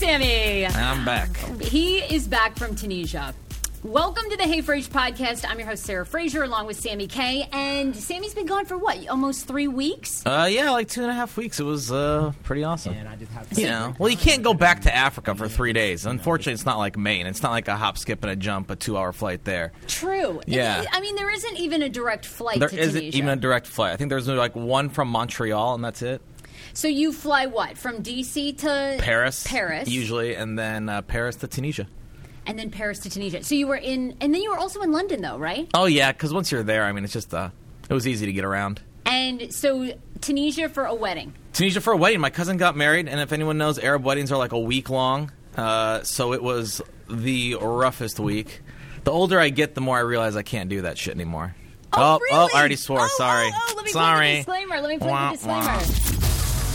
Samy Samy! I'm back. He is back from Tunisia. Welcome to the Hey Fraser podcast. I'm your host, Sarah Fraser, along with Samy K. And Samy's been gone for what, almost three weeks? Uh, yeah, like two and a half weeks. It was uh, pretty awesome. And I just have you know, well, you can't go back to Africa for three days. Unfortunately, it's not like Maine. It's not like a hop, skip, and a jump, a two-hour flight there. True. Yeah. I mean, there isn't even a direct flight There to isn't Tunisia. even a direct flight. I think there's like one from Montreal, and that's it. So you fly what? From DC to Paris, Paris. usually, and then uh, Paris to Tunisia. And then Paris to Tunisia. So you were in, and then you were also in London, though, right? Oh yeah, because once you're there, I mean, it's just uh, it was easy to get around. And so Tunisia for a wedding. Tunisia for a wedding. My cousin got married, and if anyone knows, Arab weddings are like a week long. Uh, so it was the roughest week. The older I get, the more I realize I can't do that shit anymore. Oh, oh, really? I already swore. Oh, Sorry. Oh, oh, let me play Sorry. the disclaimer. Let me play Wah, the disclaimer. wah.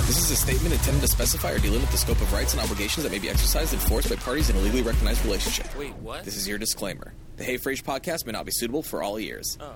This is a statement intended to specify or delimit the scope of rights and obligations that may be exercised and enforced by parties in a legally recognized relationship. Wait, what? This is your disclaimer. The Hey Fraser podcast may not be suitable for all ears. Oh.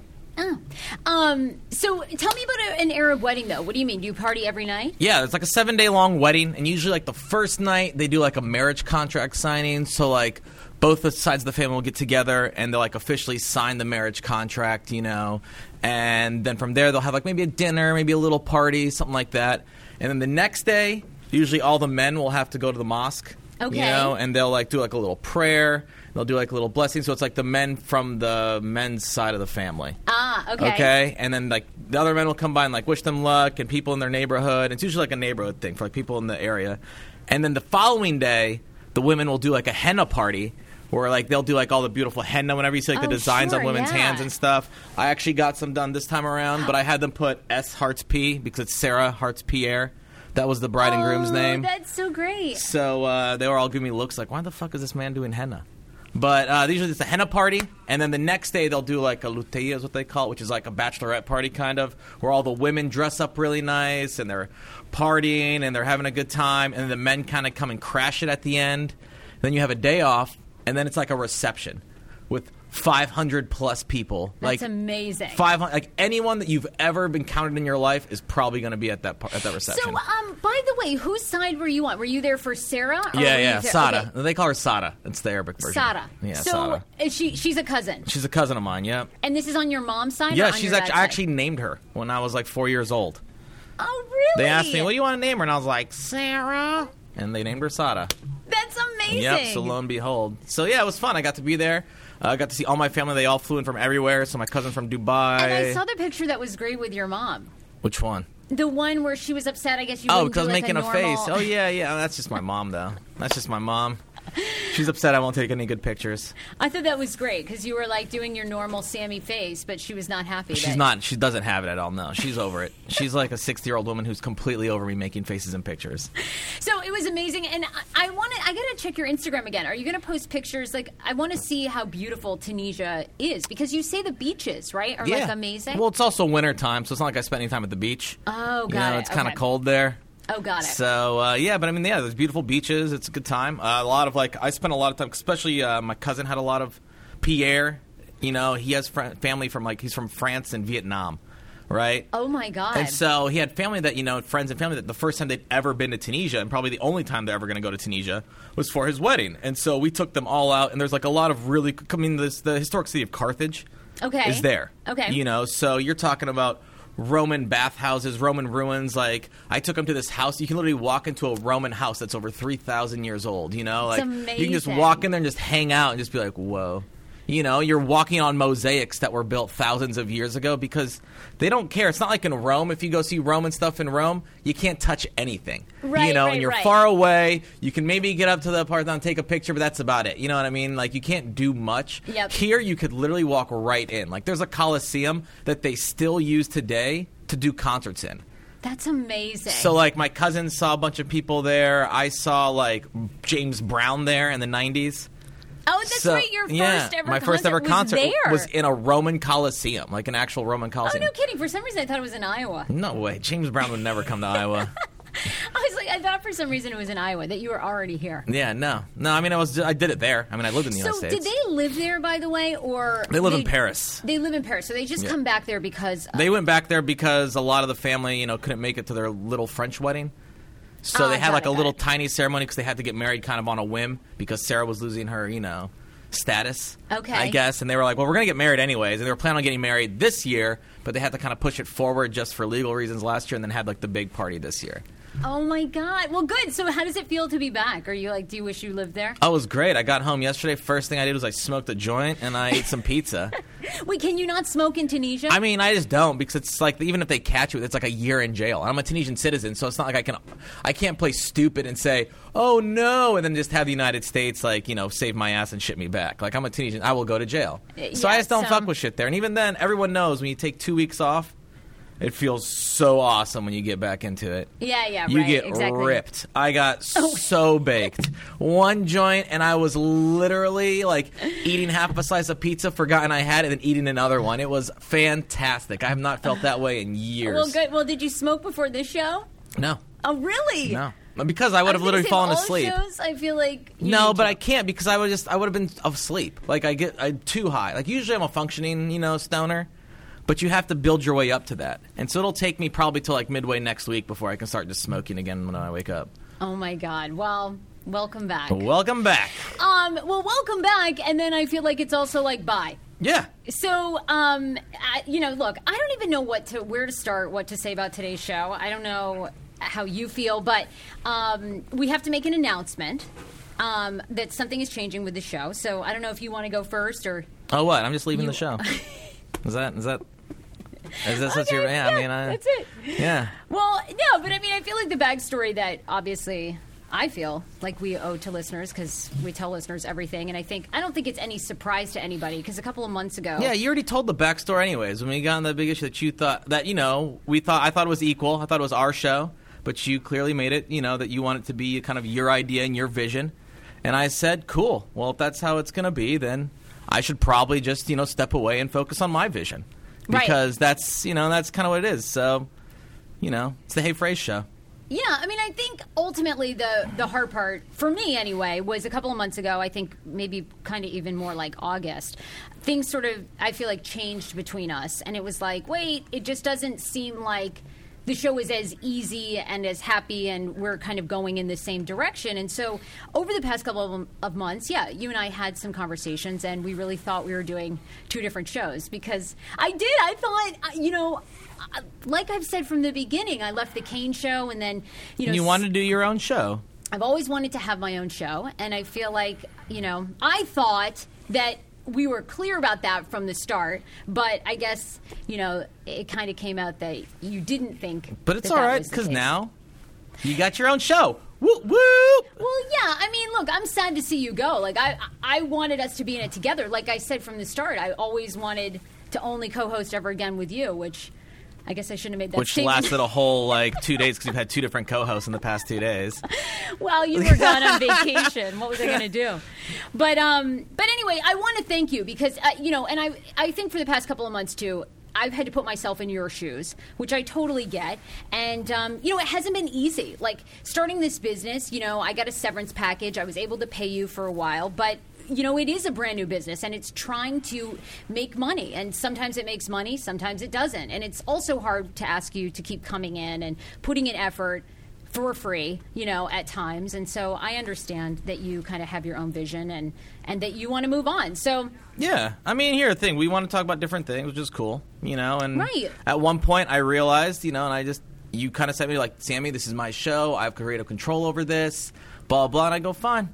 Um, so tell me about a, an Arab wedding, though. What do you mean? Do you party every night? Yeah, it's like a seven day long wedding, and usually like the first night they do like a marriage contract signing. So like both the sides of the family will get together and they'll like officially sign the marriage contract, you know, and then from there they'll have like maybe a dinner, maybe a little party, something like that, and then the next day usually all the men will have to go to the mosque. Okay. You know, and they'll like do like a little prayer. They'll do like a little blessing. So it's like the men from the men's side of the family. Ah, okay. Okay, and then like the other men will come by and like wish them luck, and people in their neighborhood. It's usually like a neighborhood thing for like people in the area. And then the following day, the women will do like a henna party. Where like they'll do like all the beautiful henna whenever you see like the Oh, designs sure, on women's yeah. hands and stuff. I actually got some done this time around, but I had them put S Hearts P because it's Sarah Hearts Pierre. That was the bride and groom's Oh, name. That's so great. So uh, they were all giving me looks like, why the fuck is this man doing henna? But uh, usually it's a henna party, and then the next day they'll do like a luteia, is what they call it, which is like a bachelorette party kind of, where all the women dress up really nice and they're partying and they're having a good time, and the men kind of come and crash it at the end. Then you have a day off, and then it's like a reception with 500 plus people. That's like amazing. 500 like anyone that you've ever been counted in your life is probably going to be at that par- at that reception. So, um, by the way, whose side were you on? Were you there for Sarah? yeah, yeah, there- Sada. okay. They call her Sada. It's the Arabic version. Sada. Yeah, so Sada. is she she's a cousin, She's a cousin of mine. Yeah. and this is on your mom's side. Yeah, she's actually. I actually named her when I was like four years old. Oh, really? They asked me, "What do you want to name her?" And I was like, "Sarah," and they named her Sada. Amazing. Yep. So lo and behold. So yeah, it was fun. I got to be there. Uh, I got to see all my family. They all flew in from everywhere. So my cousin from Dubai. and I saw the picture that was great with your mom. Which one? The one where she was upset. I guess you. Oh, because making a, normal- face. Oh yeah, yeah. That's just my mom, though. That's just my mom. She's upset I won't take any good pictures. I thought that was great because you were like doing your normal Samy face, but she was not happy. She's that- not. She doesn't have it at all. No, she's over it. She's like a sixty-year-old woman who's completely over me making faces and pictures. So it was amazing, and I, I want to. I gotta check your Instagram again. Are you gonna post pictures? Like, I want to see how beautiful Tunisia is because you say the beaches, right, are like amazing. Well, it's also winter time, so it's not like I spent any time at the beach. oh, got you know, it. it's kind of Okay. cold there. Oh, got it. So uh, yeah, but I mean, yeah, there's beautiful beaches. It's a good time. Uh, a lot of like, I spent a lot of time, especially uh, my cousin had a lot of Pierre. You know, he has fr- family from like he's from France and Vietnam, right? oh my god. And so he had family that you know, friends and family that the first time they'd ever been to Tunisia, and probably the only time they're ever going to go to Tunisia was for his wedding. And so we took them all out, and there's like a lot of really, I mean, this the historic city of Carthage okay. is there. Okay. You know, so you're talking about Roman bathhouses, Roman ruins. Like I took them to this house. You can literally walk into a Roman house that's over three thousand years old. You know, like you can just walk in there and just hang out and just be like, whoa. You know, you're walking on mosaics that were built thousands of years ago because they don't care. It's not like in Rome. If you go see Roman stuff in Rome, you can't touch anything. Right, you know, right, and you're right. far away. You can maybe get up to the Parthenon, take a picture, but that's about it. You know what I mean? Like you can't do much. Yep. Here, you could literally walk right in. Like there's a coliseum that they still use today to do concerts in. That's amazing. So like my cousin saw a bunch of people there. I saw like James Brown there in the 90s. Oh, that's So- right. Your first yeah, ever my concert first ever was concert there. was in a Roman Coliseum, like an actual Roman Coliseum. Oh no, kidding! For some reason, I thought it was in Iowa. no way, James Brown would never come to Iowa. I was like, I thought for some reason it was in Iowa that you were already here. Yeah, no, no. I mean, I was, I did it there. I mean, I lived in the So, United States. So, did they live there, by the way, or They live in Paris. They live in Paris, so they just Yeah. come back there because They went back there because a lot of the family, you know, couldn't make it to their little French wedding. So Ah, they had like a little it. tiny ceremony because they had to get married kind of on a whim because Sarah was losing her, you know, status. Okay. I guess. And they were like, well, we're going to get married anyways. And they were planning on getting married this year, but they had to kind of push it forward just for legal reasons last year and then had like the big party this year. Oh my god! Well, good. So, how does it feel to be back? Are you like, do you wish you lived there? Oh, it was great. I got home yesterday. First thing I did was I smoked a joint and I ate some pizza. Wait, can you not smoke in Tunisia? I mean, I just don't because it's like even if they catch you, it's like a year in jail. I'm a Tunisian citizen, so it's not like I can, I can't play stupid and say, "Oh no," and then just have the United States like you know save my ass and ship me back. Like I'm a Tunisian, I will go to jail. So I just don't so- fuck with shit there. And even then, everyone knows when you take two weeks off, it feels so awesome when you get back into it. yeah, yeah, You right. get exactly. Oh. ripped. I got oh, so baked. One joint, and I was literally like eating half of a slice of pizza, forgotten I had it, and eating another one. It was fantastic. I have not felt that way in years. Well, good. Well, did you smoke before this show? No, Oh, really? no, because I would have literally fallen all asleep. Shows, I feel like No, but. I can't because I would just I would have been asleep. Like I get I too high. Like usually I'm a functioning you know stoner, but you have to build your way up to that, and so it'll take me probably till like midway next week before I can start just smoking again when I wake up. Oh my god! Well, welcome back. Welcome back. Um, well, welcome back, and then I feel like it's also like bye. Yeah. So, um, I, you know, look, I don't even know what to where to start, what to say about today's show. I don't know how you feel, but um, we have to make an announcement um, that something is changing with the show. So, I don't know if you want to go first or. Oh, what? I'm just leaving You- the show. Is that is that is this what Okay, you're? Yeah, I mean, I, that's it. Yeah. Well, no, but I mean, I feel like the backstory that obviously I feel like we owe to listeners because we tell listeners everything, and I think I don't think it's any surprise to anybody because a couple of months ago, Yeah, you already told the backstory, anyways. When we got on the big issue that you thought that you know we thought I thought it was equal. I thought it was our show, but you clearly made it. You know that you want it to be kind of your idea and your vision. And I said, cool. Well, if that's how it's going to be, then I should probably just you know step away and focus on my vision Right. because that's you know that's kind of what it is. So, you know, it's the Hey Phrase show. Yeah, I mean, I think ultimately the the hard part for me anyway was a couple of months ago. I think maybe kind of even more like August. Things sort of I feel like changed between us, and it was like, wait, it just doesn't seem like the show is as easy and as happy and we're kind of going in the same direction and so over the past couple of, of, months yeah you and i had some conversations and we really thought we were doing two different shows because i did i thought uh, you know uh, like I've said from the beginning, I left the Kane show, and then you know you wanted to do your own show. I've always wanted to have my own show, and I feel like you know I thought that we were clear about that from the start, but I guess you know it kind of came out that you didn't think. But it's that all that right because now you got your own show. Woo woo! Well, yeah. I mean, look, I'm sad to see you go. Like, I, I wanted us to be in it together. Like I said from the start, I always wanted to only co-host ever again with you, which I guess I shouldn't have made that Which statement. lasted a whole like two days because you've had two different co-hosts in the past two days. well, you were gone on vacation. What was I going to do? But um, but anyway, I want to thank you because uh, you know, and I I think for the past couple of months too. I've had to put myself in your shoes, which I totally get. And, um, you know, it hasn't been easy. Like, starting this business, you know, I got a severance package. I was able to pay you for a while, but you know, it is a brand new business and it's trying to make money. And sometimes it makes money, sometimes it doesn't. And it's also hard to ask you to keep coming in and putting in effort for free, you know, at times. And so I understand that you kind of have your own vision and, and that you want to move on. So, Yeah, I mean, here's the thing: we want to talk about different things, which is cool, you know. And Right. at one point, I realized, you know, and I just you kind of said to me like, "Samy, this is my show. I have creative control over this." Blah blah. And I go, "Fine,"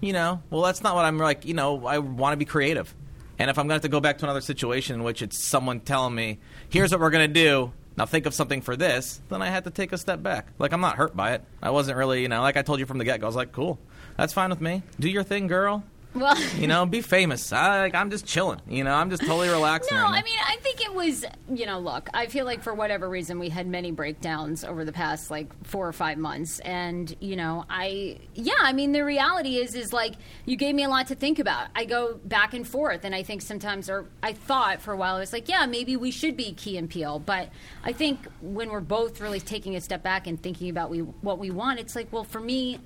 you know. Well, that's not what I'm like. You know, I want to be creative, and if I'm going to have to go back to another situation in which it's someone telling me, "Here's what we're going to do." Now think of something for this. Then I had to take a step back. Like I'm not hurt by it. I wasn't really, you know, like I told you from the get go. I was like, "Cool, that's fine with me. Do your thing, girl." Well. you know, be famous. I, like, I'm just chilling. You know, I'm just totally relaxing. No, right. I mean, I think it was, you know, look, I feel like for whatever reason we had many breakdowns over the past like four or five months. And, you know, I, yeah, I mean, the reality is, is like you gave me a lot to think about. I go back and forth. And I think sometimes, or I thought for a while, I was like, yeah, maybe we should be Key and Peele. But I think when we're both really taking a step back and thinking about we, what we want, it's like, well, for me,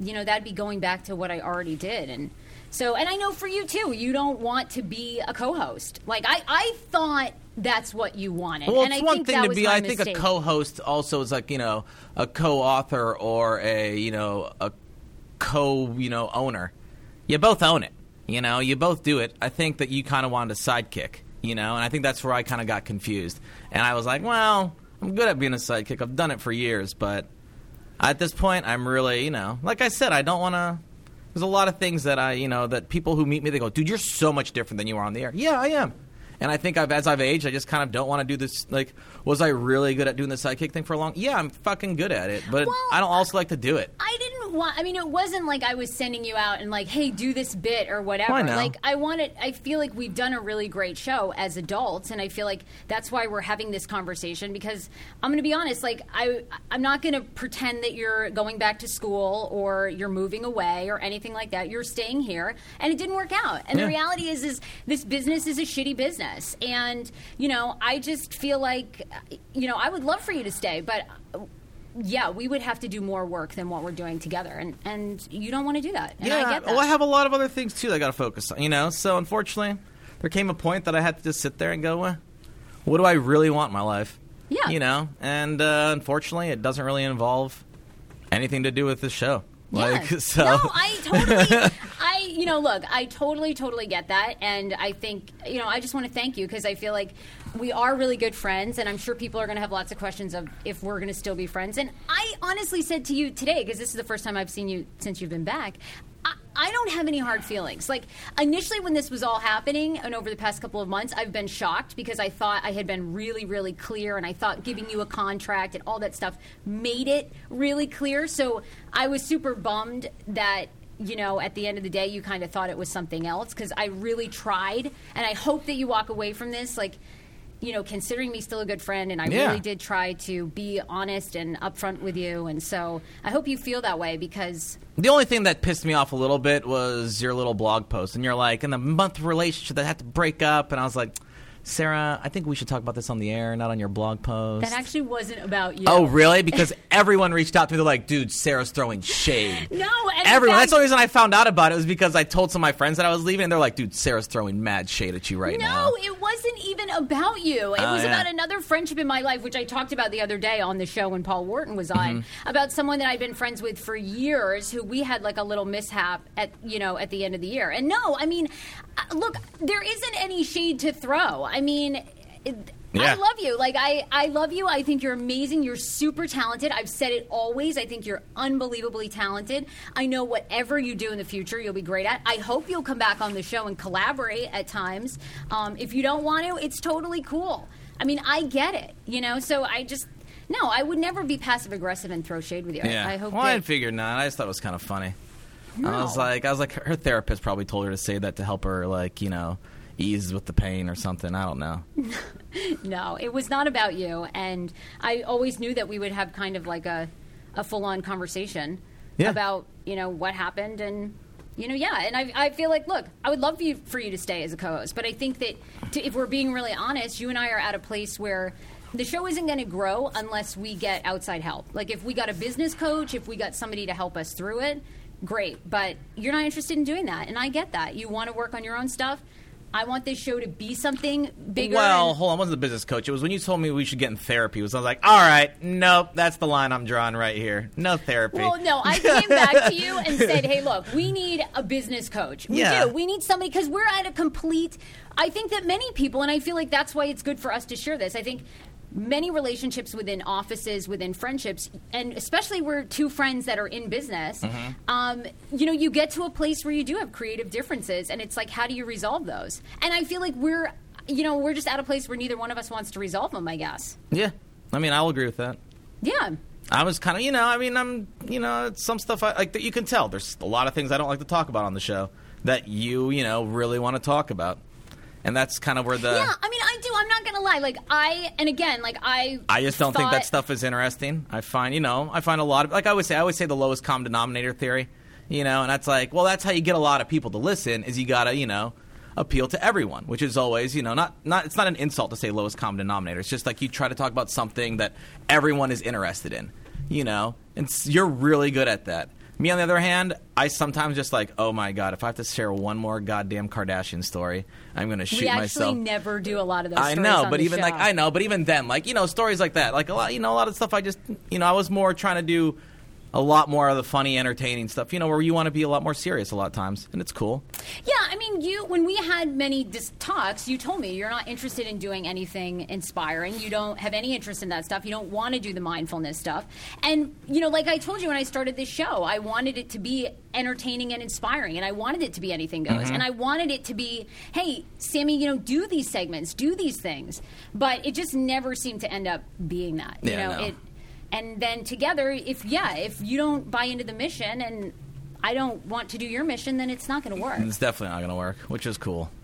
you know, that'd be going back to what I already did. And, so, and I know for you too, you don't want to be a co-host. Like I, I thought that's what you wanted. well, and it's I one think thing to be. I think a co-host also is like you know a co-author or a you know a co you know owner. You both own it. You know, you both do it. I think that you kind of wanted a sidekick. You know, and I think that's where I kind of got confused. And I was like, well, I'm good at being a sidekick. I've done it for years, but at this point, I'm really you know, like I said, I don't want to. There's a lot of things that I, you know, that people who meet me, they go, "Dude, you're so much different than you are on the air." Yeah, I am. And I think I've, as I've aged, I just kind of don't want to do this. Like, was I really good at doing the sidekick thing for a long? Yeah, I'm fucking good at it, but Well, I don't also like to do it. I didn't want. I mean, it wasn't like I was sending you out and like, hey, do this bit or whatever. I know. Like, I wanted. I feel like we've done a really great show as adults, and I feel like that's why we're having this conversation. Because I'm going to be honest. Like, I, I'm not going to pretend that you're going back to school or you're moving away or anything like that. You're staying here, and it didn't work out. And Yeah. the reality is, is this business is a shitty business, and you know, I just feel like, you know, I would love for you to stay, but yeah, we would have to do more work than what we're doing together, and and you don't want to do that. And I get that. well, I have a lot of other things too that I got to focus on. You know, so unfortunately, there came a point that I had to just sit there and go, well, "What do I really want in my life?" Yeah. you know, and uh, unfortunately, it doesn't really involve anything to do with the show. Like, Yeah. so No, I totally, I, you know, look, I totally, totally get that. And I think, you know, I just want to thank you because I feel like we are really good friends. And I'm sure people are going to have lots of questions of if we're going to still be friends. And I honestly said to you today, because this is the first time I've seen you since you've been back, I, I don't have any hard feelings. Like, initially, when this was all happening and over the past couple of months, I've been shocked because I thought I had been really, really clear. And I thought giving you a contract and all that stuff made it really clear. So I was super bummed that you know, at the end of the day, you kind of thought it was something else because I really tried, and I hope that you walk away from this like, you know, considering me still a good friend, and I Yeah. really did try to be honest and upfront with you, and so I hope you feel that way because The only thing that pissed me off a little bit was your little blog post, and you're like, in the month relationship that had to break up, and I was like, Sarah, I think we should talk about this on the air, not on your blog post. That actually wasn't about you. Oh, really? Because everyone reached out to me. They're like, dude, Sarah's throwing shade. No, Everyone. That's the reason I found out about it was because I told some of my friends that I was leaving, and they're like, dude, Sarah's throwing mad shade at you right now. No, it wasn't even about you. It Oh, was yeah. about another friendship in my life, which I talked about the other day on the show when Paul Wharton was on, Mm-hmm. about someone that I'd been friends with for years, who we had like a little mishap at you know at the end of the year. And no, I mean, uh, look, there isn't any shade to throw. I mean. It, I love you. Like I, I love you. I think you're amazing. You're super talented. I've said it always. I think you're unbelievably talented. I know whatever you do in the future, you'll be great at. I hope you'll come back on the show and collaborate at times. Um, if you don't want to, it's totally cool. I mean, I get it. You know, so I just no. I would never be passive aggressive and throw shade with you. Yeah. I hope. well, that, I figured not. I just thought it was kind of funny. I was like, I was like, her therapist probably told her to say that to help her, like, you know, ease with the pain or something. I don't know. No, it was not about you. And I always knew that we would have kind of like a, a full on conversation Yeah. about, you know, what happened and. You know, yeah, and I, I feel like, look, I would love for you, for you to stay as a co-host, but I think that to, if we're being really honest, you and I are at a place where the show isn't going to grow unless we get outside help. Like if we got a business coach, if we got somebody to help us through it, great. But you're not interested in doing that, and I get that. You want to work on your own stuff. I want this show to be something bigger. Well, hold on. I wasn't the business coach. It was when you told me we should get in therapy. It was I was like, all right, nope, that's the line I'm drawing right here. No therapy. Well, no, I came back to you and said, "Hey, look, we need a business coach. We Yeah. do. We need somebody because we're at a complete. I think that many people, and I feel like that's why it's good for us to share this. I think." Many relationships within offices, within friendships, and especially we're two friends that are in business. Mm-hmm. Um, you know, you get to a place where you do have creative differences, and it's like, how do you resolve those? And I feel like we're, you know, we're just at a place where neither one of us wants to resolve them. I guess. yeah, I mean, I'll agree with that. Yeah. I was kind of, you know, I mean, I'm, you know, it's some stuff I, like that you can tell. There's a lot of things I don't like to talk about on the show that you, you know, really want to talk about, and that's kind of where the. Yeah, I mean, do. I'm not gonna lie. Like I, and again, like I. I just don't think thought- that stuff is interesting. I find, you know, I find a lot of like I always say, I always say the lowest common denominator theory, you know, and that's like, well, that's how you get a lot of people to listen is you gotta, you know, appeal to everyone, which is always, you know, not not it's not an insult to say lowest common denominator. It's just like you try to talk about something that everyone is interested in, you know, and you're really good at that. Me, on the other hand, I sometimes just like, oh my god, if I have to share one more goddamn Kardashian story, I'm gonna shoot myself. We actually myself. never do a lot of those. I stories know, but even show. like I know, but even then, like you know, stories like that, like a lot, you know, a lot of stuff. I just, you know, I was more trying to do a lot more of the funny, entertaining stuff. You know, where you want to be a lot more serious a lot of times, and it's cool. Yeah, I mean, you when we had many dis- talks, you told me you're not interested in doing anything inspiring. You don't have any interest in that stuff. You don't want to do the mindfulness stuff. And you know, like I told you when I started this show, I wanted it to be entertaining and inspiring, and I wanted it to be anything goes, Mm-hmm. and I wanted it to be, hey, Samy, you know, do these segments, do these things. But it just never seemed to end up being that. You Yeah, know, no. it. And then together, if yeah, if you don't buy into the mission and I don't want to do your mission, then it's not going to work. It's definitely not going to work, which is cool.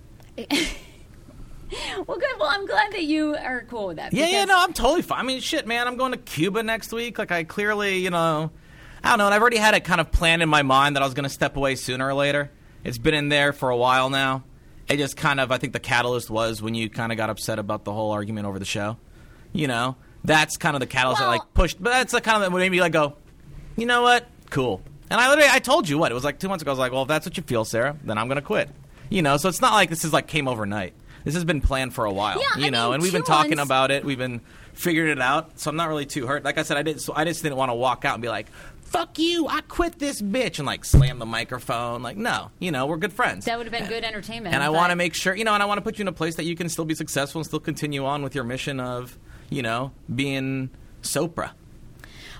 Well, good. Well, I'm glad that you are cool with that. Yeah, yeah, no, I'm totally fine. I mean, shit, man, I'm going to Cuba next week. Like, I clearly, you know, I don't know, and I've already had it kind of planned in my mind that I was going to step away sooner or later. It's been in there for a while now. It just kind of, I think the catalyst was when you kind of got upset about the whole argument over the show. You know, that's kind of the catalyst that like pushed. But that's the kind of that made me like go, you know what, cool. And I literally, I told you what it was like two months ago. I was like, well, if that's what you feel, Sarah, then I'm going to quit. You know, so it's not like this is like came overnight. This has been planned for a while. Yeah, you I know, mean, and we've been talking months- about it. We've been figuring it out. So I'm not really too hurt. Like I said, I didn't. So I just didn't want to walk out and be like, "Fuck you! I quit this bitch," and like slam the microphone. Like, no, you know, we're good friends. That would have been good entertainment. and I want to make sure, you know, and I want to put you in a place that you can still be successful and still continue on with your mission of, you know, being Sopra.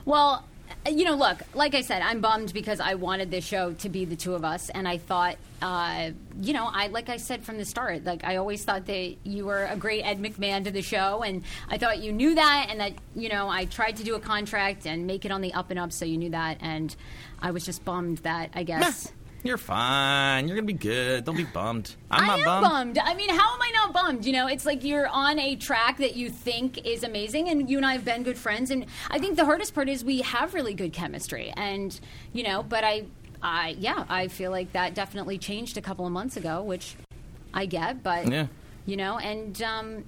Well, you know, look, like I said, I'm bummed because I wanted this show to be the two of us, and I thought, uh, you know, I like I said from the start, like I always thought that you were a great Ed McMahon to the show, and I thought you knew that, and that you know, I tried to do a contract and make it on the up and up, so you knew that, and I was just bummed that I guess. You're fine. You're gonna be good. Don't be bummed. I'm I not am bummed. bummed. I mean, how am I not bummed? You know, it's like you're on a track that you think is amazing, and you and I have been good friends. And I think the hardest part is we have really good chemistry, and you know, but I, I, yeah, I feel like that definitely changed a couple of months ago, which I get, but Yeah. you know, and um,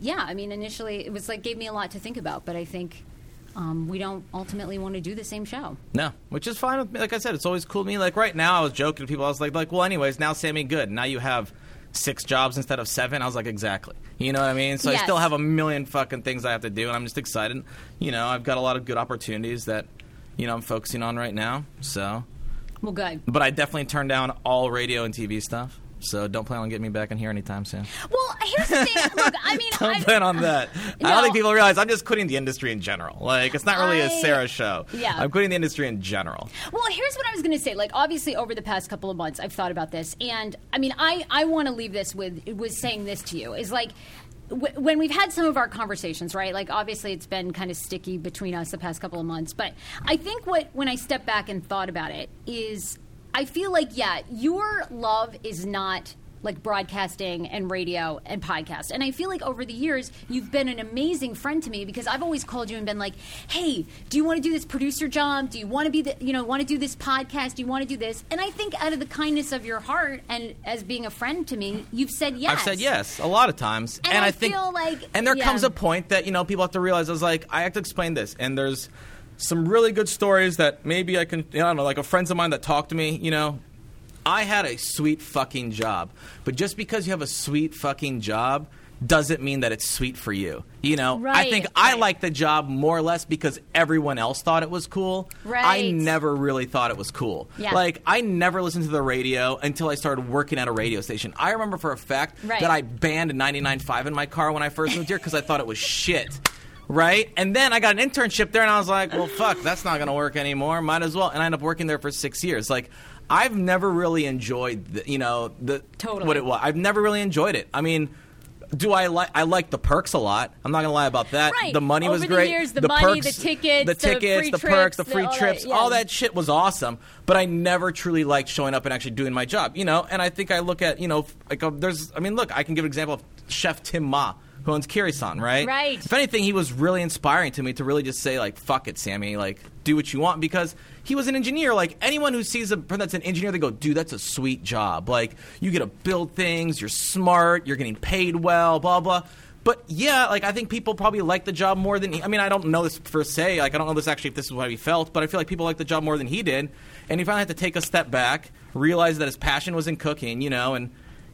yeah, I mean, initially it was like gave me a lot to think about, but I think um, we don't ultimately want to do the same show. No, which is fine with me. Like I said, it's always cool to me. Like right now, I was joking to people. I was like, like, well, anyways, now Samy good. Now you have six jobs instead of seven. I was like, exactly. You know what I mean? So Yes. I still have a million fucking things I have to do, and I'm just excited. You know, I've got a lot of good opportunities that you know I'm focusing on right now. So, Well, good. but I definitely turned down all radio and TV stuff. So don't plan on getting me back in here anytime soon. Well, here's the thing. Look, I mean, Don't I, plan on that. I don't think people realize I'm just quitting the industry in general. Like it's not really a I- Sarah show. Yeah. I'm quitting the industry in general. Well, here's what I was going to say. Like, obviously, over the past couple of months, I've thought about this, and I mean, I I want to leave this with with saying this to you is like. When we've had some of our conversations, right? Like, obviously, it's been kind of sticky between us the past couple of months. But I think what, when I step back and thought about it, is I feel like, yeah, your love is not like broadcasting and radio and podcast. And I feel like over the years, you've been an amazing friend to me because I've always called you and been like, "Hey, do you want to do this producer job? Do you want to be the, you know, want to do this podcast? Do you want to do this?" And I think out of the kindness of your heart and as being a friend to me, you've said yes. I've said yes a lot of times, And I think, feel like- and there yeah. comes a point that you know people have to realize. I was like, I have to explain this, and there's some really good stories that maybe I can, you know, I don't know, like a friends of mine that talked to me, you know. I had a sweet fucking job, but just because you have a sweet fucking job doesn't mean that it's sweet for you. You know, I Right, think I right. like the job more or less because everyone else thought it was cool. Right. I never really thought it was cool. Yeah. Like I never listened to the radio until I started working at a radio station. I remember for a fact Right. that I banned 99.5 in my car when I first moved here because I thought it was shit. Right? And then I got an internship there and I was like, well, fuck, that's not going to work anymore. Might as well. And I ended up working there for six years. Like, I've never really enjoyed, the, you know, the Totally. what it was. I've never really enjoyed it. I mean, do I like? I like the perks a lot. I'm not gonna lie about that. Right. The money was Over the great. years, the money, the tickets, the the tickets, free the perks, the free the- all that, trips, yeah. all that shit was awesome. But I never truly liked showing up and actually doing my job. You know, and I think I look at you know like uh, there's. I mean, look, I can give an example of Chef Tim Ma. Who owns Kyirisan, right? Right. If anything, he was really inspiring to me to really just say, like, fuck it, Samy, like, do what you want because he was an engineer. Like, anyone who sees a person that's an engineer, they go, dude, that's a sweet job. Like, you get to build things, you're smart, you're getting paid well, blah, blah. But yeah, like, I think people probably like the job more than he, I mean, I don't know this per se. Like, I don't know this actually if this is what he felt, but I feel like people like the job more than he did. And he finally had to take a step back, realize that his passion was in cooking, you know, and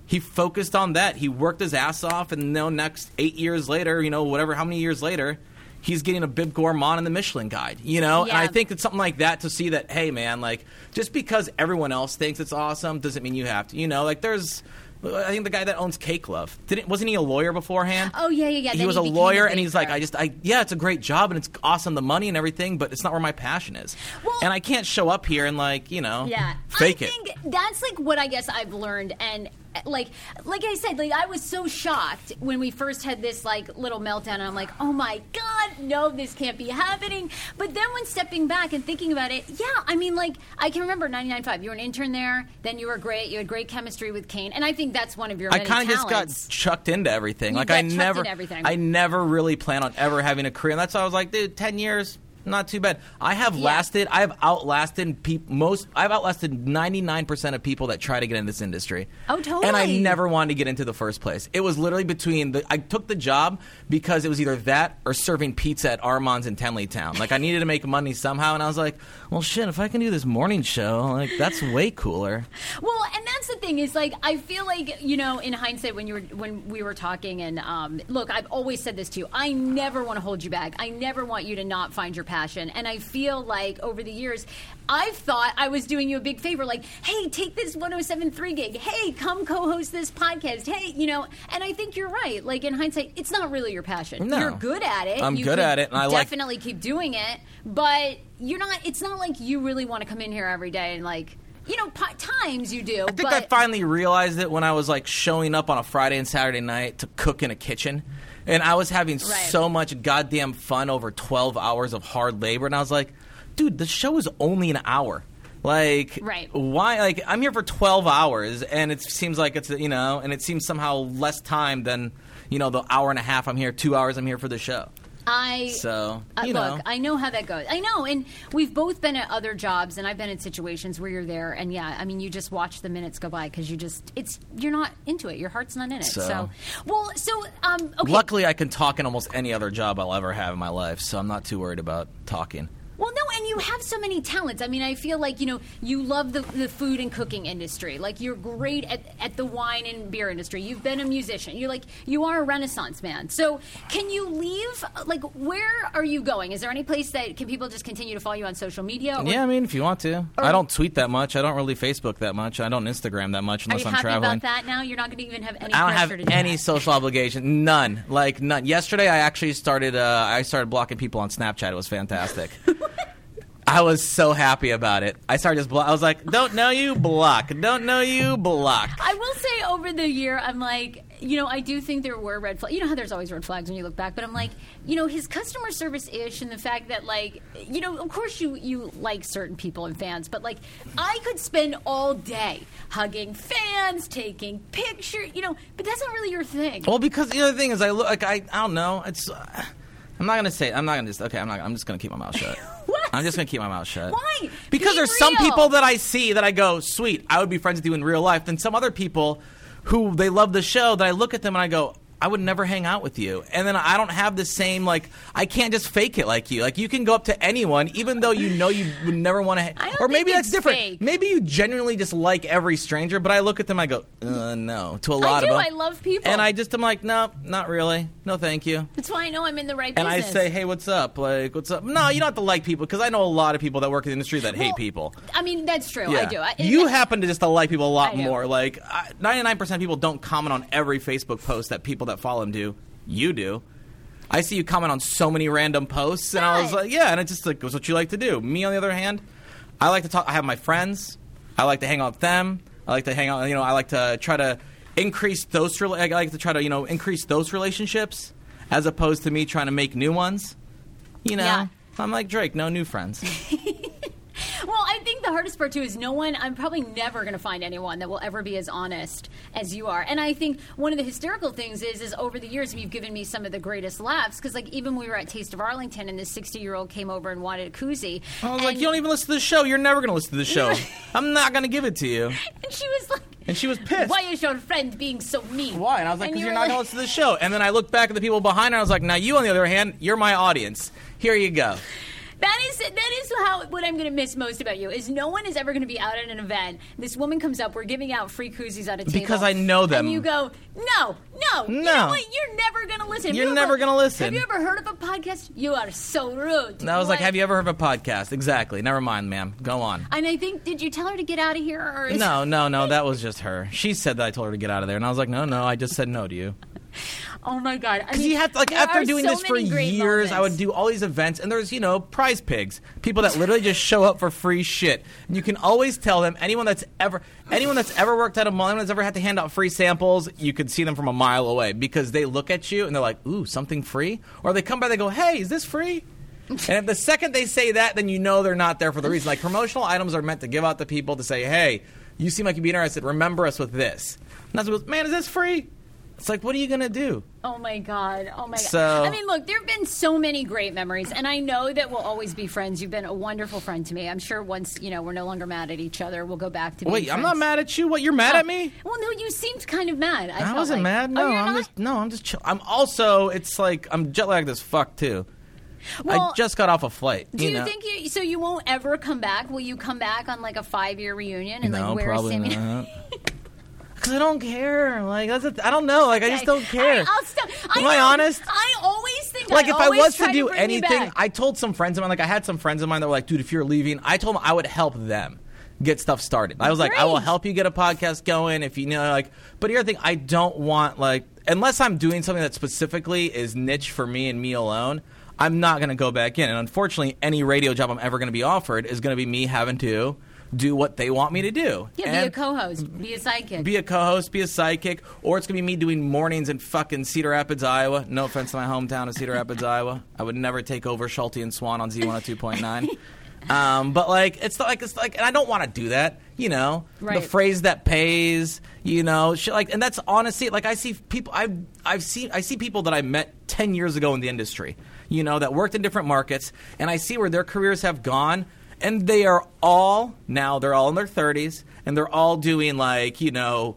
he focused on that. He worked his ass off, and now next eight years later, you know, whatever, how many years later, he's getting a Bib Gourmand in the Michelin Guide. You know, and I think it's something like that to see that, hey, man, like just because everyone else thinks it's awesome doesn't mean you have to. You know, like there's. I think the guy that owns Cake Love didn't wasn't he a lawyer beforehand? Oh yeah, yeah, yeah. he Then was a became lawyer, and he's like, I just, I yeah, it's a great job and it's awesome, the money and everything, but it's not where my passion is. Well- and I can't show up here and like, you know, Yeah, fake I it. think that's like what I guess I've learned, and like, like I said, like I was so shocked when we first had this like little meltdown, and I'm like, oh my god, no, this can't be happening. But then when stepping back and thinking about it, yeah, I mean, like I can remember 99.5. You were an intern there, then you were great. You had great chemistry with Kane, and I think that's one of your. I kind of just got chucked into everything. You like I never. I never really plan on ever having a career. And that's why I was like, dude, ten years, not too bad. I have Yeah. lasted. I have outlasted peop most. I've outlasted ninety nine percent of people that try to get in this industry. Oh, totally. And I never wanted to get into the first place. It was literally between the. I took the job because it was either that or serving pizza at Armand's in Tenleytown. Like I needed to make money somehow, and I was like, well, shit, if I can do this morning show, like that's way cooler. Well, and that's the thing is like I feel like you know in hindsight when you were when we were talking and um, look I've always said this to you I never want to hold you back I never want you to not find your passion and I feel like over the years I've thought I was doing you a big favor like hey take this 1073 gig hey come co-host this podcast hey you know and I think you're right like in hindsight it's not really your passion No. you're good at it I'm You good at it, and I like- definitely keep doing it but you're not it's not like you really want to come in here every day and like you know, po- times you do. I think but I finally realized it when I was like showing up on a Friday and Saturday night to cook in a kitchen. And I was having so much goddamn fun over 12 hours of hard labor. And I was like, dude, the show is only an hour. Like, Right. why? Like, I'm here for 12 hours, and it seems like it's, you know, and it seems somehow less time than, you know, the hour and a half I'm here, two hours I'm here for the show. I So Uh, you look, know, I know how that goes. I know, and we've both been at other jobs, and I've been in situations where you're there, and yeah, I mean, you just watch the minutes go by because you just it's you're not into it. Your heart's not in it. So, So- well, so um, okay. luckily I can talk in almost any other job I'll ever have in my life, so I'm not too worried about talking. And you have so many talents. I mean, I feel like you know you love the, the food and cooking industry. Like you're great at, at the wine and beer industry. You've been a musician. You're like you are a renaissance man. So can you leave? Like, where are you going? Is there any place that can people just continue to follow you on social media? or- Yeah, I mean, if you want to. I don't tweet that much. I don't really Facebook that much. I don't Instagram that much Are unless you I'm happy traveling. about that now? You're not going to even have any. I don't have do any that. social obligation. None. Like none. Yesterday, I actually started. Uh, I started blocking people on Snapchat. It was fantastic. I was so happy about it. I started just. Blo- I was like, "Don't know you, block. Don't know you, block." I will say over the year, I'm like, you know, I do think there were red flags. You know how there's always red flags when you look back, but I'm like, you know, his customer service ish and the fact that, like, you know, of course you you like certain people and fans, but like, I could spend all day hugging fans, taking pictures, you know, but that's not really your thing. Well, because the other thing is, I look like I. I don't know. It's. Uh, I'm not gonna say. I'm not gonna just. Okay, I'm not. I'm just gonna keep my mouth shut. I'm just gonna keep my mouth shut. Why? Because Be there's some people that I see that I go, sweet, I would be friends with you in real life. Then some other people who they love the show that I look at them and I go, I would never hang out with you. And then I don't have the same like I can't just fake it like you. Like you can go up to anyone, even though you know you would never want to. Ha- I don't or maybe that's different. fake. Maybe you genuinely just like every stranger. But I look at them, I go, uh, no, to a lot I do. of them. I love people, And I just am like, no, not really. No, thank you. That's why I know I'm in the right And I say, hey, what's up? Like, what's up? No, you don't have to like people because I know a lot of people that work in the industry that hate people. I mean, that's true. I do. I, you happen to just to like people a lot more. Like ninety nine percent of people don't comment on every Facebook post that people that follow them do. You do. I see you comment on so many random posts, and I was like, yeah, and it just like, it's what you like to do. Me, on the other hand, I like to talk. I have my friends. I like to hang out with them. I like to hang out. You know, I like to try to increase those. I like to try to you know increase those relationships as opposed to me trying to make new ones. You know, Yeah. I'm like Drake, no new friends. I think the hardest part too is no one. I'm probably never going to find anyone that will ever be as honest as you are. And I think one of the hysterical things is, is over the years you've given me some of the greatest laughs because, like, even when we were at Taste of Arlington and this 60 year old came over and wanted a koozie, I was and, like, you don't even listen to the show. You're never going to listen to the show. I'm not going to give it to you. and she was like, And she was pissed. "Why is your friend being so mean?" Why? And I was like, because you you're were not going to listen to the show. And then I looked back at the people behind her. I was like, now you, on the other hand, you're my audience. Here you go. That is that is how what I'm going to miss most about you is no one is ever going to be out at an event. This woman comes up, we're giving out free koozies at a table Because I know them. and you go, no, no, You know No. You're never going to listen. You're you never gonna listen. Have you ever heard of a podcast? You are so rude. And I was like, have you ever heard of a podcast? Exactly. Never mind, ma'am. Go on. And I think, did you tell her to get out of here? Or is- No, no, no. That was just her. She said that I told her to get out of there. And I was like, no, no. I just said no to you. Oh my god! Because you have to, like, after doing so this for years, I would do all these events, and there's, you know, prize pigs. People that literally just show up for free shit. And you can always tell them, anyone that's ever, anyone that's ever worked at a mall, anyone that's ever had to hand out free samples, you could see them from a mile away because they look at you and they're like, ooh, something free? Or they come by, they go, hey, is this free? and if the second they say that, then you know they're not there for the reason. Like, promotional items are meant to give out to people to say, hey, you seem like you'd be interested. Remember us with this. And that's what, man, is this free? It's like, what are you going to do? Oh my god! Oh my god! So- I mean, look, there have been so many great memories, and I know that we'll always be friends. You've been a wonderful friend to me. I'm sure once you know we're no longer mad at each other, we'll go back to. being Wait, I'm not mad at you. What, you're mad Oh. at me? Well, no, you seemed kind of mad. I, I wasn't like. mad. Oh, No, you're I'm not? just no, I'm just chill. I'm also it's like I'm jet lagged as fuck too. Well, I just got off a flight. Do you, know? think you? So you won't ever come back? Will you come back on like a five year reunion and no, like wear probably Samy? not. Because I don't care. Like that's a, I don't know. Like I just don't care. I, will stop. Am I know- honest? I always think. like I if I was to do you anything. I told some friends of mine. Like I had some friends of mine that were like, "Dude, if you're leaving," I told them I would help them get stuff started. I was like, "I will help you get a podcast going if you know." Like, but here's the thing: I don't want like unless I'm doing something that specifically is niche for me and me alone. I'm not going to go back in. And unfortunately, any radio job I'm ever going to be offered is going to be me having to do what they want me to do. yeah, be a co-host, be a sidekick. be a co-host, be a sidekick, or it's gonna be me doing mornings in fucking Cedar Rapids, Iowa. No offense to my hometown of Cedar Rapids, Iowa. I would never take over Schulte and Swan on Z102.9. Um, but like, it's like it's like, and I don't want to do that. You know, Right. the phrase that pays. You know, shit like, and that's honestly like I see people. I've I've seen I see people that I met ten years ago in the industry. you know, that worked in different markets, and I see where their careers have gone, and they are all now they're all in their 30s, and they're all doing like you know.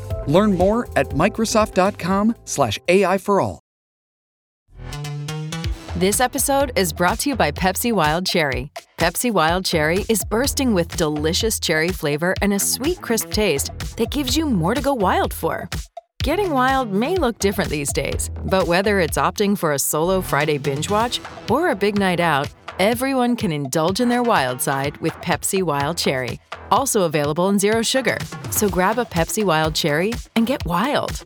Learn more at Microsoft.com/slash AI for all. This episode is brought to you by Pepsi Wild Cherry. Pepsi Wild Cherry is bursting with delicious cherry flavor and a sweet, crisp taste that gives you more to go wild for. Getting wild may look different these days, but whether it's opting for a solo Friday binge watch or a big night out, everyone can indulge in their wild side with Pepsi Wild Cherry. Also available in Zero Sugar. So grab a Pepsi Wild Cherry and get wild.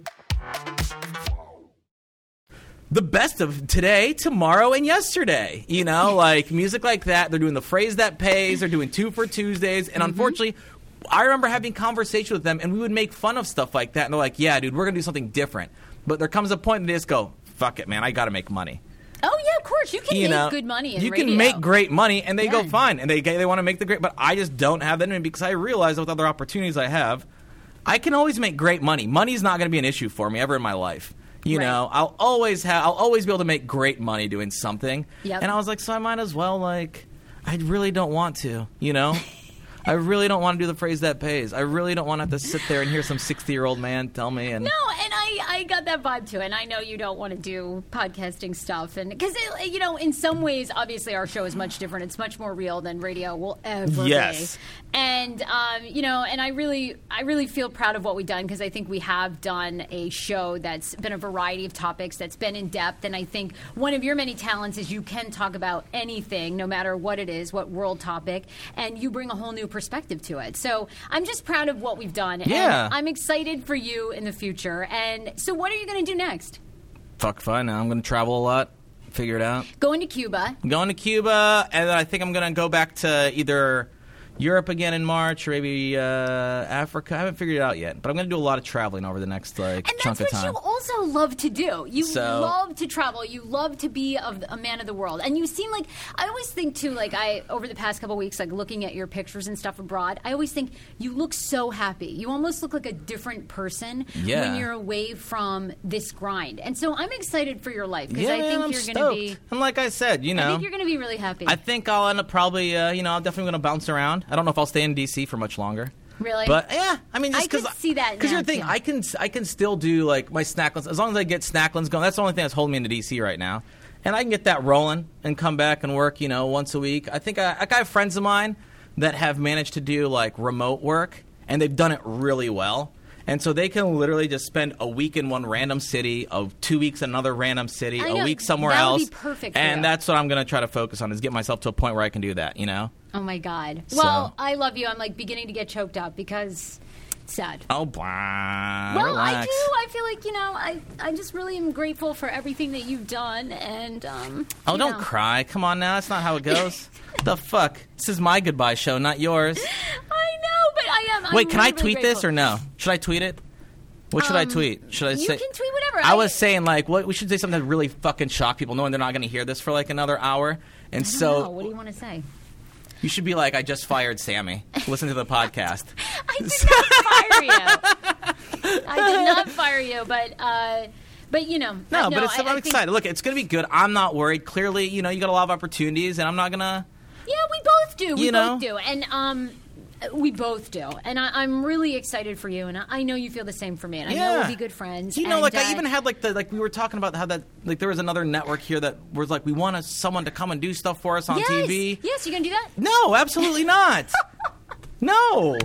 the best of today, tomorrow, and yesterday. You know, like music like that. They're doing the phrase that pays. They're doing two for Tuesdays, and mm-hmm. unfortunately. I remember having conversation with them, and we would make fun of stuff like that. And they're like, "Yeah, dude, we're gonna do something different." But there comes a point and they just go, "Fuck it, man, I got to make money." Yeah, of course you can you make know, good money. You radio. can make great money, and they go fine, and they they want to make the great. But I just don't have that in me because I realize with other opportunities I have, I can always make great money. Money's not going to be an issue for me ever in my life. You Right. know, I'll always have, I'll always be able to make great money doing something. Yep. And I was like, so I might as well like, I really don't want to. You know. I really don't want to do the phrase that pays. I really don't want to have to sit there and hear some sixty-year-old man tell me. And No, and I, I got that vibe too. And I know you don't want to do podcasting stuff. And because, you know, in some ways, obviously our show is much different. It's much more real than radio will ever be. Yes. And, um, you know, and I really, I really feel proud of what we've done because I think we have done a show that's been a variety of topics, that's been in depth. And I think one of your many talents is you can talk about anything, no matter what it is, what world topic, and you bring a whole new perspective to it. So I'm just proud of what we've done. Yeah. And I'm excited for you in the future. And so, what are you going to do next? fuck, fine. Now I'm going to travel a lot. Figure it out. Going to Cuba. I'm going to Cuba, and then I think I'm going to go back to either Europe again in March or maybe uh, Africa. I haven't figured it out yet, but I'm going to do a lot of traveling over the next like And chunk that's of what time. you also love to do. You So- love to travel. You love to be of a man of the world. And you seem like I always think too. Like I over the past couple weeks, like looking at your pictures and stuff abroad, I always think you look so happy. You almost look like a different person Yeah. when you're away from this grind. And so I'm excited for your life because yeah, I man, think I'm you're going to be. And like I said, you know, I think you're going to be really happy. I think I'll end up probably, uh, you know, I'm definitely going to bounce around. I don't know if I'll stay in DC for much longer. Really? But yeah, I mean, just because see that Because you're the thing, too. I can I can still do like my snacklins as long as I get snacklins going. That's the only thing that's holding me into DC right now, and I can get that rolling and come back and work, you know, once a week. I think I, I have friends of mine that have managed to do like remote work, and they've done it really well. And so they can literally just spend a week in one random city, of two weeks in another random city, I a know. week somewhere That would else. be perfect and that's what I'm going to try to focus on is get myself to a point where I can do that. You know. Oh my god. So- Well, I love you. I'm like beginning to get choked up because sad. Oh, blah. well, relax. I do. I feel like you know. I I just really am grateful for everything that you've done, and um. Oh, don't know. cry. Come on now. That's not how it goes. the fuck? This is my goodbye show, not yours. I I am. I'm Wait, can really, I tweet this or no? Should I tweet it? What should I Um, tweet? Should I you say? can tweet whatever. I was saying like, what we should say something that really fucking shock people, knowing they're not going to hear this for like another hour. And I so what do you want to say? you should be like, I just fired Samy. Listen to the podcast. I did not fire you. I did not fire you, but uh, but you know. No, but it's, I, I'm I think- excited. Look, it's going to be good. I'm not worried. Clearly, you know, you got a lot of opportunities, and I'm not going to. Yeah, we both do. We You know? both do, and um, we both do. And I, I'm really excited for you, and I, I know you feel the same for me. And I know we'll be good friends. You know, and, like uh, I even had like the like we were talking about how that like there was another network here that was like we want someone to come and do stuff for us on yes, TV. Yes, you gonna do that? No, absolutely not. no.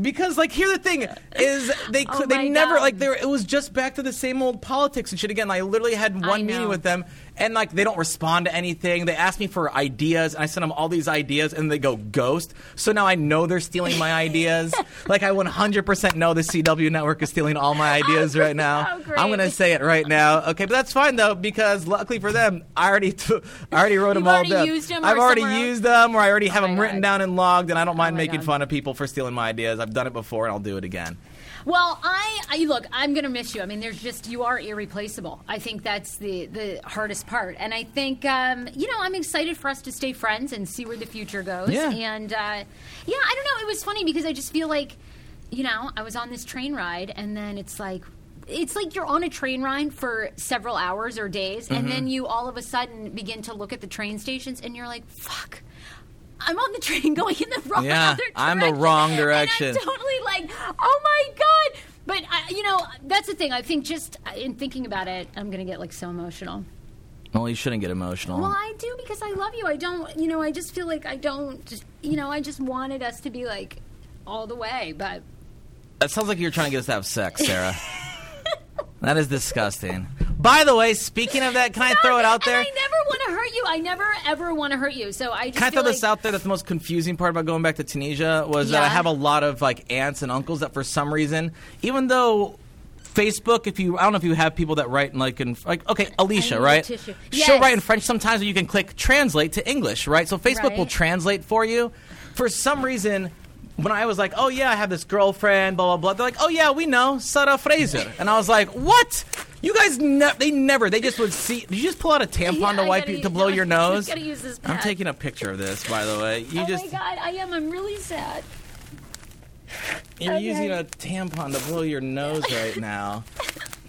Because like here the thing is they Oh could they never God. like there it was just back to the same old politics and shit again. I literally had one meeting with them and like they don't respond to anything. They ask me for ideas and I send them all these ideas and they go ghost. So now I know they're stealing my ideas. like I 100% know the CW network is stealing all my oh, ideas right now. Oh. I'm going to say it right now. Okay, but that's fine though because luckily for them, I already t- I already wrote them all already down. used 'em I've already else? used them or I already oh have Oh them written God. down and logged and I don't oh mind my making God. fun of people for stealing my ideas. I've done it before and I'll do it again. Well, I, I look. I'm gonna miss you. I mean, there's just you are irreplaceable. I think that's the the hardest part, and I think um, you know I'm excited for us to stay friends and see where the future goes. Yeah. And uh, yeah, I don't know. It was funny because I just feel like you know I was on this train ride, and then it's like. It's like you're on a train ride for several hours or days, and Mm-hmm. then you all of a sudden begin to look at the train stations, and you're like, "Fuck, I'm on the train going in the wrong Yeah, I'm the direction." wrong And direction. I'm totally like, oh my god! But I, you know, that's the thing. I think just uh, in thinking about it, I'm gonna get like so emotional. Well, you shouldn't get emotional. Well, I do because I love you. I don't, you know, I just feel like I don't, just, you know, I just wanted us to be like all the way, but That sounds like you're trying to get us to have sex, Sarah. that is disgusting. By the way, speaking of that, can I throw it out there? I never want to hurt you. I never ever want to hurt you. So I just Can I throw this out there? That the most confusing part about going back to Tunisia was that I have a lot of like aunts and uncles that for some reason, even though Facebook, if you I don't know if you have people that write in like in like okay, Alicia, right? tissue. She'll write in French sometimes, and you can click translate to English, right? So Facebook will translate for you. For some reason. When I was like, "Oh yeah, I have this girlfriend," blah blah blah, they're like, "Oh yeah, we know Sarah Fraser," and I was like, "What? You guys? Ne- they never. They just would see. Did you just pull out a tampon Yeah, to wipe to use- blow your nose?" I'm taking a picture of this, by the way. You oh just my god, I am. I'm really sad. You're Okay. using a tampon to blow your nose right now.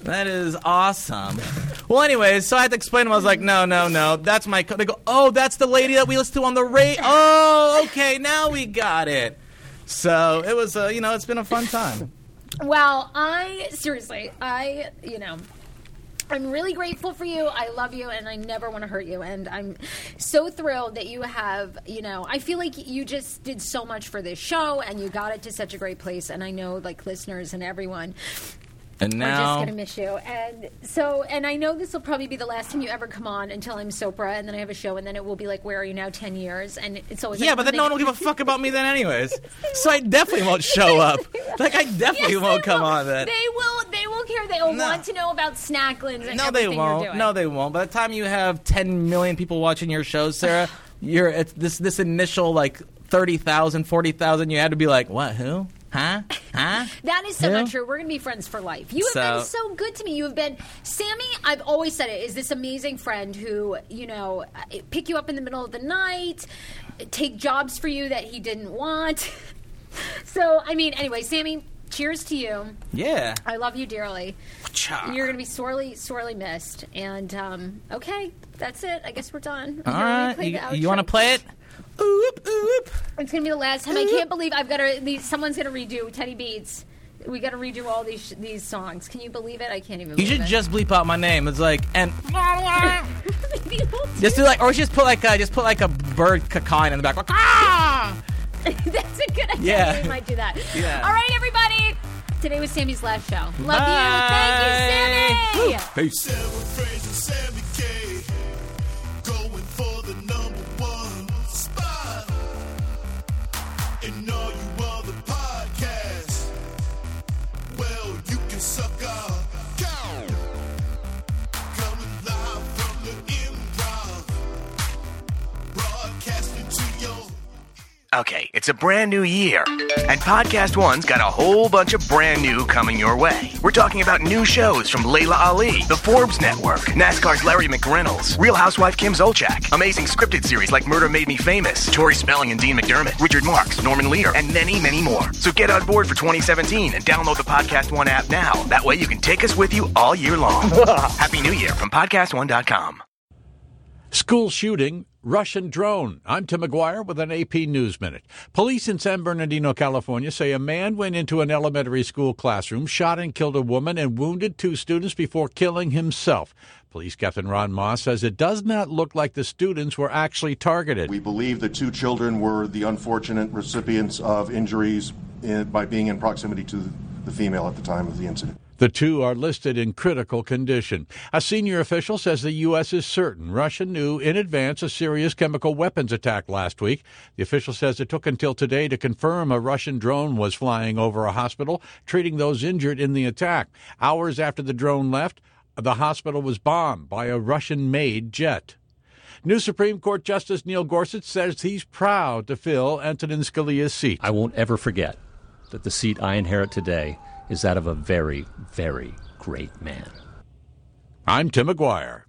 That is awesome. Well, anyways, so I had to explain to them. I was like, no, no, no. That's my. Co-. They go, oh, that's the lady that we listen to on the rate. Oh, okay, now we got it. So it was, uh, you know, it's been a fun time. Well, I seriously, I you know, I'm really grateful for you. I love you, and I never want to hurt you. And I'm so thrilled that you have, you know, I feel like you just did so much for this show, and you got it to such a great place. And I know, like listeners and everyone, And we're just gonna miss you. And so, and I know this will probably be the last time you ever come on until I'm Sopra, and then I have a show, and then it will be like, where are you now? Ten years, and it's always yeah, like, but then no one will give a fuck about me then, anyways. So I definitely won't show up. Like I definitely Yes, won't come will. on then. They will. They will care. They will want to know about Snacklins and No, they won't. No, they won't. By the time you have 10 million people watching your shows, Sarah, you're it's this this initial like 30,000, 40,000, you had to be like, "What? Who? Huh? Huh?" That is so not true. We're going to be friends for life. You have been So- so good to me. You have been Samy. I've always said it is this amazing friend who you know pick you up in the middle of the night, take jobs for you that he didn't want. so I mean, anyway, Samy. Cheers to you. Yeah. I love you dearly. Cha. You're going to be sorely, sorely missed. And um, okay, that's it. I guess we're done. All right. You You, want to play it? Oop, oop. It's gonna be the last time. I can't believe I've got to. These, someone's gonna redo Teddy Beats. We got to redo all these these songs. Can you believe it? I can't even. You believe should it. just bleep out my name. It's like and just do like or just put like a, just put like a bird cacawing in the back. Like, ah! That's a good idea. Yeah. We might do that. Yeah. All right, everybody. Today was Samy's last show. Love Bye. you. Thank you, Samy. Peace. Okay, it's a brand new year, and Podcast One's got a whole bunch of brand new coming your way. We're talking about new shows from Laila Ali, The Forbes Network, NASCAR's Larry McReynolds, Real Housewife Kim Zolciak, amazing scripted series like Murder Made Me Famous, Tori Spelling and Dean McDermott, Richard Marks, Norman Lear, and many, many more. So get on board for 2017 and download the Podcast One app now. That way you can take us with you all year long. Happy New Year from PodcastOne.com. School shooting, Russian drone. I'm Tim McGuire with an AP News Minute. Police in San Bernardino, California say a man went into an elementary school classroom, shot and killed a woman, and wounded two students before killing himself. Police Captain Ron Moss says it does not look like the students were actually targeted. We believe the two children were the unfortunate recipients of injuries in, by being in proximity to the female at the time of the incident. The two are listed in critical condition. A senior official says the U.S. is certain Russia knew in advance a serious chemical weapons attack last week. The official says it took until today to confirm a Russian drone was flying over a hospital, treating those injured in the attack. Hours after the drone left, the hospital was bombed by a Russian made jet. New Supreme Court Justice Neil Gorsuch says he's proud to fill Antonin Scalia's seat. I won't ever forget that the seat I inherit today is that of a very, very great man. I'm Tim McGuire.